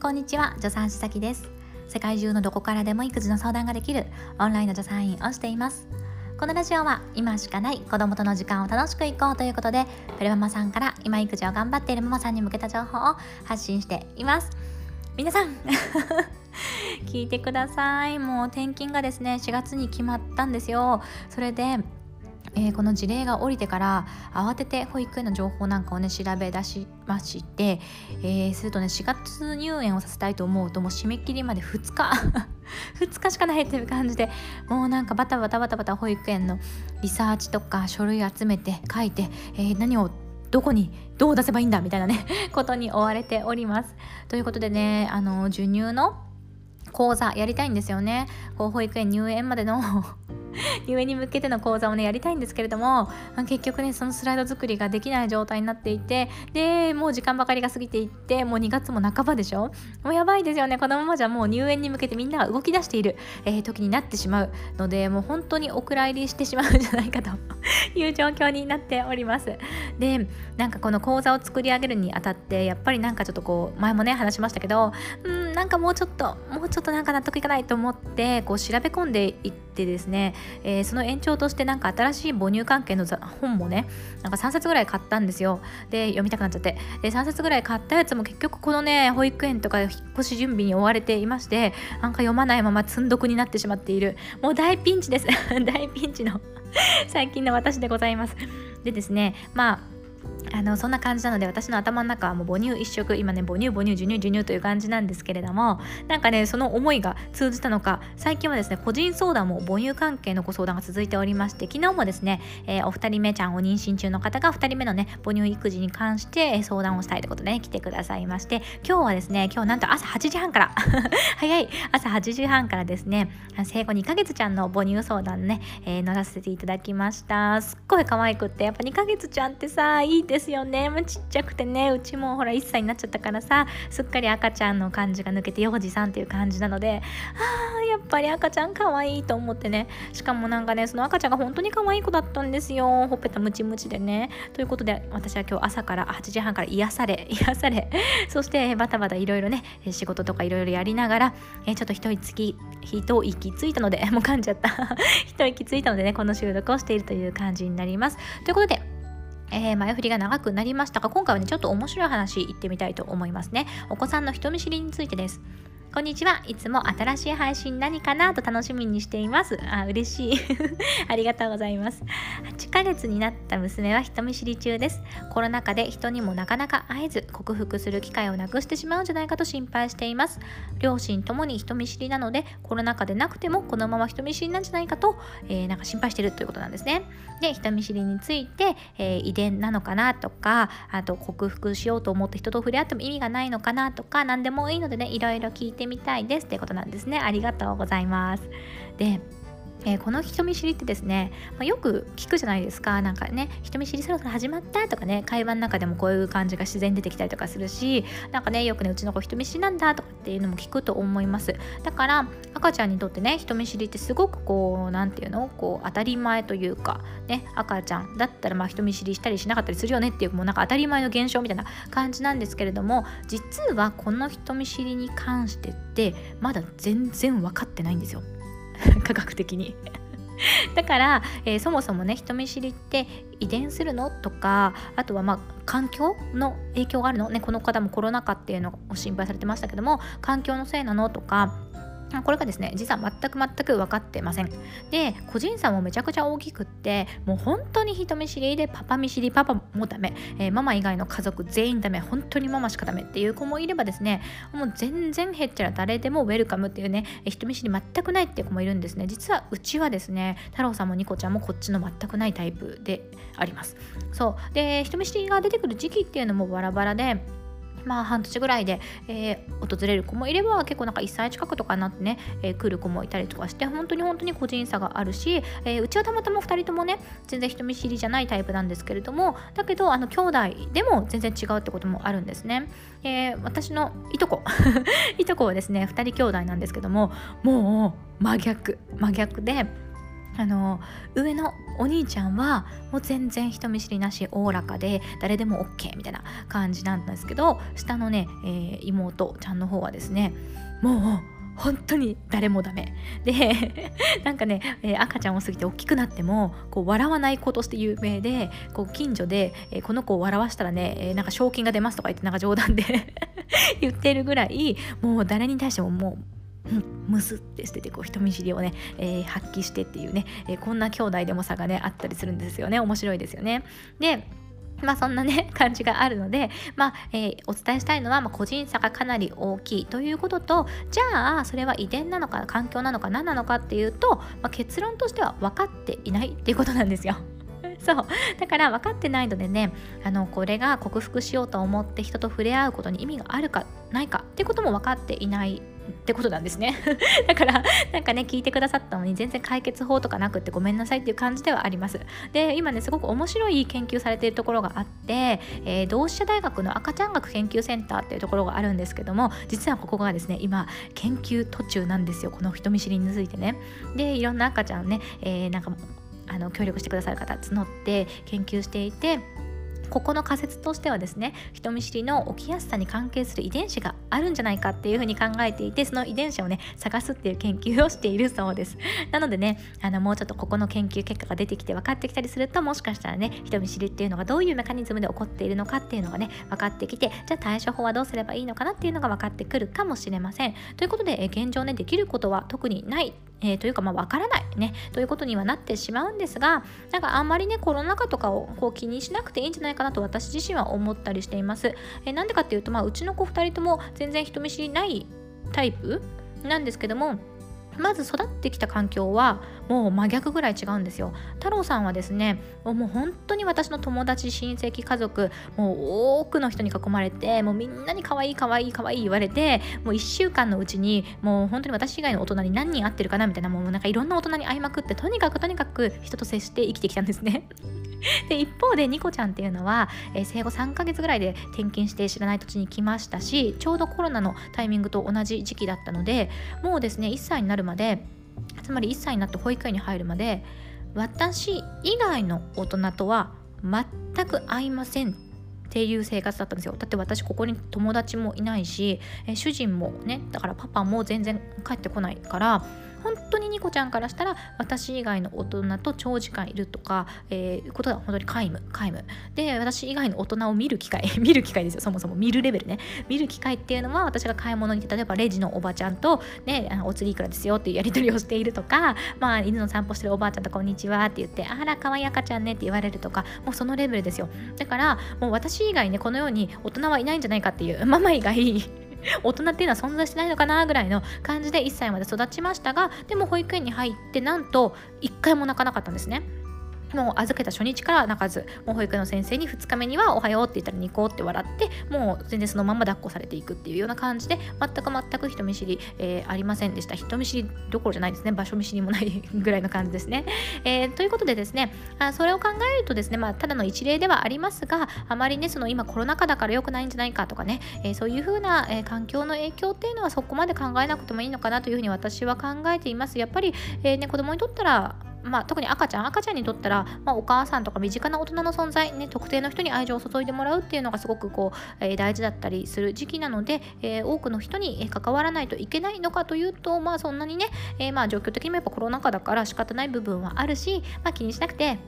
こんにちは助産師咲です。世界中のどこからでも育児の相談ができるオンラインの助産院をしています。このラジオは今しかない子供との時間を楽しくいこうということでプレママさんから今育児を頑張っているママさんに向けた情報を発信しています。皆さん 聞いてください。もう転勤がですね4月に決まったんですよ。それでえー、この事例が降りてから慌てて保育園の情報なんかをね調べ出しまして、えー、するとね4月入園をさせたいと思うともう締め切りまで2日 2日しかないという感じでもうなんかバタバタバタバタ保育園のリサーチとか書類集めて書いて、えー、何をどこにどう出せばいいんだみたいなね ことに追われております。ということでねあの授乳の講座やりたいんですよね。こう保育園入園までの 上に向けての講座をねやりたいんですけれども結局ねそのスライド作りができない状態になっていてでもう時間ばかりが過ぎていってもう2月も半ばでしょ？もうやばいですよね。このままじゃもう入園に向けてみんなが動き出している、えー、時になってしまうのでもう本当にお蔵入りしてしまうんじゃないかと いう状況になっております。でなんかこの講座を作り上げるにあたってやっぱりなんかちょっとこう前もね話しましたけどうんなんかもうちょっともうちょっとなんか納得いかないと思ってこう調べ込んでいってですねえー、その延長としてなんか新しい母乳関係の本もねなんか3冊ぐらい買ったんですよ。で読みたくなっちゃって。で3冊ぐらい買ったやつも結局このね保育園とか引っ越し準備に追われていましてなんか読まないまま積んどくになってしまっている。もう大ピンチです。大ピンチの最近の私でございます。でですねまああのそんな感じなので私の頭の中はもう母乳一色今ね母乳母乳授乳授乳という感じなんですけれどもなんかねその思いが通じたのか最近はですね個人相談も母乳関係のご相談が続いておりまして昨日もですね、えー、お二人目ちゃんを妊娠中の方が2人目のね母乳育児に関して相談をしたいということで、ね、来てくださいまして今日はですね今日なんと朝8時半から 早い朝8時半からですね生後2ヶ月ちゃんの母乳相談ね、えー、乗らせていただきました。すっごい可愛くってやっぱ2ヶ月ちゃんってさいいですよね、まあ、ちっちゃくてね。うちもほら1歳になっちゃったからさ。すっかり赤ちゃんの感じが抜けて幼児さんっていう感じなので。あーやっぱり赤ちゃん可愛いと思ってね。しかもなんかねその赤ちゃんが本当に可愛い子だったんですよ。ほっぺたムチムチでね。ということで私は今日朝から8時半から癒され 癒され。そしてバタバタいろいろね仕事とかいろいろやりながらえちょっと一息一息ついたのでもう噛んじゃった。一息ついたのでねこの収録をしているという感じになります。ということでえー、前振りが長くなりましたが今回はねちょっと面白い話言ってみたいと思いますね。お子さんの人見知りについてです。こんにちは。いつも新しい配信何かなと楽しみにしています。あ、嬉しい。ありがとうございます。8ヶ月になった娘は人見知り中です。コロナ禍で人にもなかなか会えず、克服する機会をなくしてしまうんじゃないかと心配しています。両親ともに人見知りなので、コロナ禍でなくてもこのまま人見知りなんじゃないかと、えー、なんか心配してるということなんですね。で、人見知りについて、えー、遺伝なのかなとか、あと克服しようと思って人と触れ合っても意味がないのかなとか、何でもいいのでね、いろいろ聞いててみたいですってことなんですね。ありがとうございます。でえー、この人見知りってですね、まあ、よく聞くじゃないですか。なんかね人見知りそろそろ始まったとかね会話の中でもこういう感じが自然に出てきたりとかするしなんかねよくねうちの子人見知りなんだとかっていうのも聞くと思います。だから赤ちゃんにとってね人見知りってすごくこう何て言うの？こう当たり前というかね赤ちゃんだったらまあ人見知りしたりしなかったりするよねっていうもうなんか当たり前の現象みたいな感じなんですけれども実はこの人見知りに関してってまだ全然分かってないんですよ。科学的に。だから、えー、そもそもね人見知りって遺伝するのとかあとはまあ環境の影響があるの？ねこの方もコロナ禍っていうのを心配されてましたけども環境のせいなの？とかこれがですね実は全く全く分かってません。で個人差もめちゃくちゃ大きくってもう本当に人見知りでパパ見知りパパもダメ、えー、ママ以外の家族全員ダメ。本当にママしかダメっていう子もいればですねもう全然へっちゃら誰でもウェルカムっていうね人見知り全くないっていう子もいるんですね。実はうちはですね太郎さんもニコちゃんもこっちの全くないタイプであります。そう。で人見知りが出てくる時期っていうのもバラバラでまあ半年ぐらいで、えー、訪れる子もいれば結構なんか1歳近くとかになってね、えー、来る子もいたりとかして本当に本当に個人差があるし、えー、うちはたまたま2人ともね全然人見知りじゃないタイプなんですけれどもだけどあの兄弟でも全然違うってこともあるんですね、え、私のいとこ いとこはですね2人兄弟なんですけどももう真逆真逆であの上のお兄ちゃんはもう全然人見知りなしおおらかで誰でも OK みたいな感じなんですけど下のね、えー、妹ちゃんの方はですねもう本当に誰もダメ。で なんかね、えー、赤ちゃんを過ぎて大きくなってもこう笑わない子として有名でこう近所で、えー、この子を笑わしたらね、えー、なんか賞金が出ますとか言ってなんか冗談で 言ってるぐらいもう誰に対してももうむすってしててこう人見知りをね、えー、発揮してっていうね、えー、こんな兄弟でも差がねあったりするんですよね面白いですよね。でまあそんなね 感じがあるので、まあえー、お伝えしたいのは、まあ、個人差がかなり大きいということとじゃあそれは遺伝なのか環境なのか何なのかっていうと、まあ、結論としては分かっていないっていうことなんですよ。そうだから分かってないのでねあのこれが克服しようと思って人と触れ合うことに意味があるかないかっていうことも分かっていないってことなんですね。だからなんかね聞いてくださったのに全然解決法とかなくってごめんなさいっていう感じではあります。で今ねすごく面白い研究されているところがあって、えー、同志社大学の赤ちゃん学研究センターっていうところがあるんですけども実はここがですね今研究途中なんですよ。この人見知りについてね。でいろんな赤ちゃんね、えー、なんかあの協力してくださる方募って研究していてここの仮説としてはですね人見知りの起きやすさに関係する遺伝子があるんじゃないかっていうふうに考えていてその遺伝子をね探すっていう研究をしているそうです。なのでねあのもうちょっとここの研究結果が出てきて分かってきたりするともしかしたらね人見知りっていうのがどういうメカニズムで起こっているのかっていうのがね分かってきてじゃあ対処法はどうすればいいのかなっていうのが分かってくるかもしれません。ということで、え現状ねできることは特にないえー、というかまあ分からないねということにはなってしまうんですがなんかあんまりねコロナ禍とかをこう気にしなくていいんじゃないかなと私自身は思ったりしています。えー、なんでかっていうと、まあ、うちの子2人とも全然人見知りないタイプなんですけどもまず育ってきた環境はもう真逆ぐらい違うんですよ。太郎さんはですねもう本当に私の友達親戚家族もう多くの人に囲まれてもうみんなに可愛い可愛い可愛い言われてもう1週間のうちにもう本当に私以外の大人に何人会ってるかなみたいなもうなんかいろんな大人に会いまくってとにかくとにかく人と接して生きてきたんですね。で一方でニコちゃんっていうのは、えー、生後3ヶ月ぐらいで転勤して知らない土地に来ましたしちょうどコロナのタイミングと同じ時期だったのでもうですね1歳になるまでつまり1歳になって保育園に入るまで私以外の大人とは全く会いませんっていう生活だったんですよ。だって私ここに友達もいないしえ主人もねだからパパも全然帰ってこないから本当にニコちゃんからしたら私以外の大人と長時間いるとか、えー、ことが本当に皆無皆無。で私以外の大人を見る機会 見る機会ですよ。そもそも見るレベルね。見る機会っていうのは私が買い物に例えばレジのおばちゃんとねお釣りいくらですよっていうやり取りをしているとかまあ犬の散歩してるおばあちゃんとこんにちはって言ってあらかわいい赤ちゃんねって言われるとかもうそのレベルですよ。だからもう私以外ねこのように大人はいないんじゃないかっていうママ以外 大人っていうのは存在しないのかなぐらいの感じで1歳まで育ちましたがでも保育園に入ってなんと1回も泣かなかったんですね。もう預けた初日から泣かずもう保育園の先生に2日目には「おはよう」って言ったらニコって笑ってもう全然そのまま抱っこされていくっていうような感じで全く全く人見知り、えー、ありませんでした。人見知りどころじゃないですね。場所見知りもないぐらいの感じですね、えー、ということでですねあそれを考えるとですね、まあ、ただの一例ではありますがあまりねその今コロナ禍だから良くないんじゃないかとかね、えー、そういうふうな、え環境の影響っていうのはそこまで考えなくてもいいのかなというふうに私は考えています。やっぱり、えーね、子供にとったらまあ、特に赤ちゃん赤ちゃんにとったら、まあ、お母さんとか身近な大人の存在、ね、特定の人に愛情を注いでもらうっていうのがすごくこう、えー、大事だったりする時期なので、えー、多くの人に関わらないといけないのかというと、まあ、そんなにね、えー、まあ状況的にもやっぱコロナ禍だから仕方ない部分はあるし、まあ、気にしなくて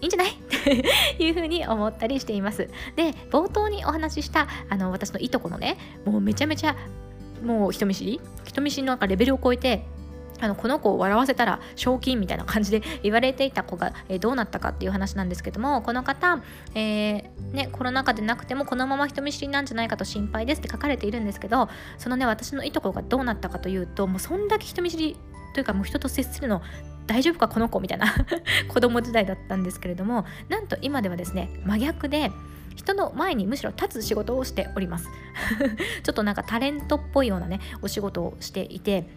いいんじゃない？っていうふうに思ったりしています。で冒頭にお話ししたあの私のいとこのねもうめちゃめちゃもう人見知り？人見知りのなんかレベルを超えてあのこの子を笑わせたら賞金みたいな感じで言われていた子が、えー、どうなったかっていう話なんですけどもこの方、えー、ね、コロナ禍でなくてもこのまま人見知りなんじゃないかと心配ですって書かれているんですけどそのね私のいとこがどうなったかというともうそんだけ人見知りというかもう人と接するの大丈夫かこの子みたいな 子供時代だったんですけれどもなんと今ではですね真逆で人の前にむしろ立つ仕事をしております。ちょっとなんかタレントっぽいようなねお仕事をしていて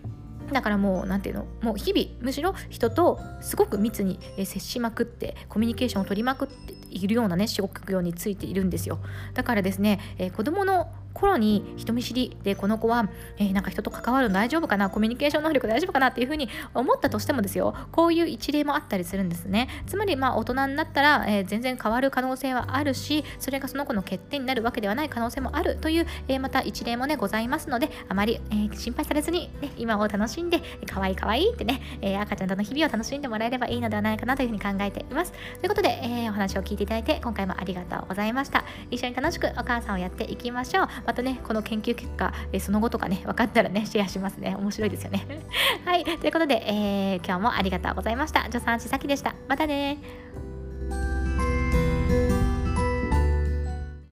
だからもう何ていうのもう日々むしろ人とすごく密に接しまくってコミュニケーションを取りまくっているようなね職業についているんですよ。だからですね、えー、子供の頃に人見知りでこの子は、えー、なんか人と関わるの大丈夫かなコミュニケーション能力大丈夫かなっていうふうに思ったとしてもですよ。こういう一例もあったりするんですね。つまりまあ大人になったら、えー、全然変わる可能性はあるしそれがその子の欠点になるわけではない可能性もあるという、えー、また一例もねございますのであまり、えー、心配されずに、ね、今を楽しんで可愛い可愛いってね、え赤ちゃんとの日々を楽しんでもらえればいいのではないかなというふうに考えています。ということで、えお話を聞いていただいて今回もありがとうございました。一緒に楽しくお母さんをやっていきましょう。またねこの研究結果、えその後とかね分かったらねシェアしますね。面白いですよね。はい。ということで、え今日もありがとうございました。助産師さきでした。またね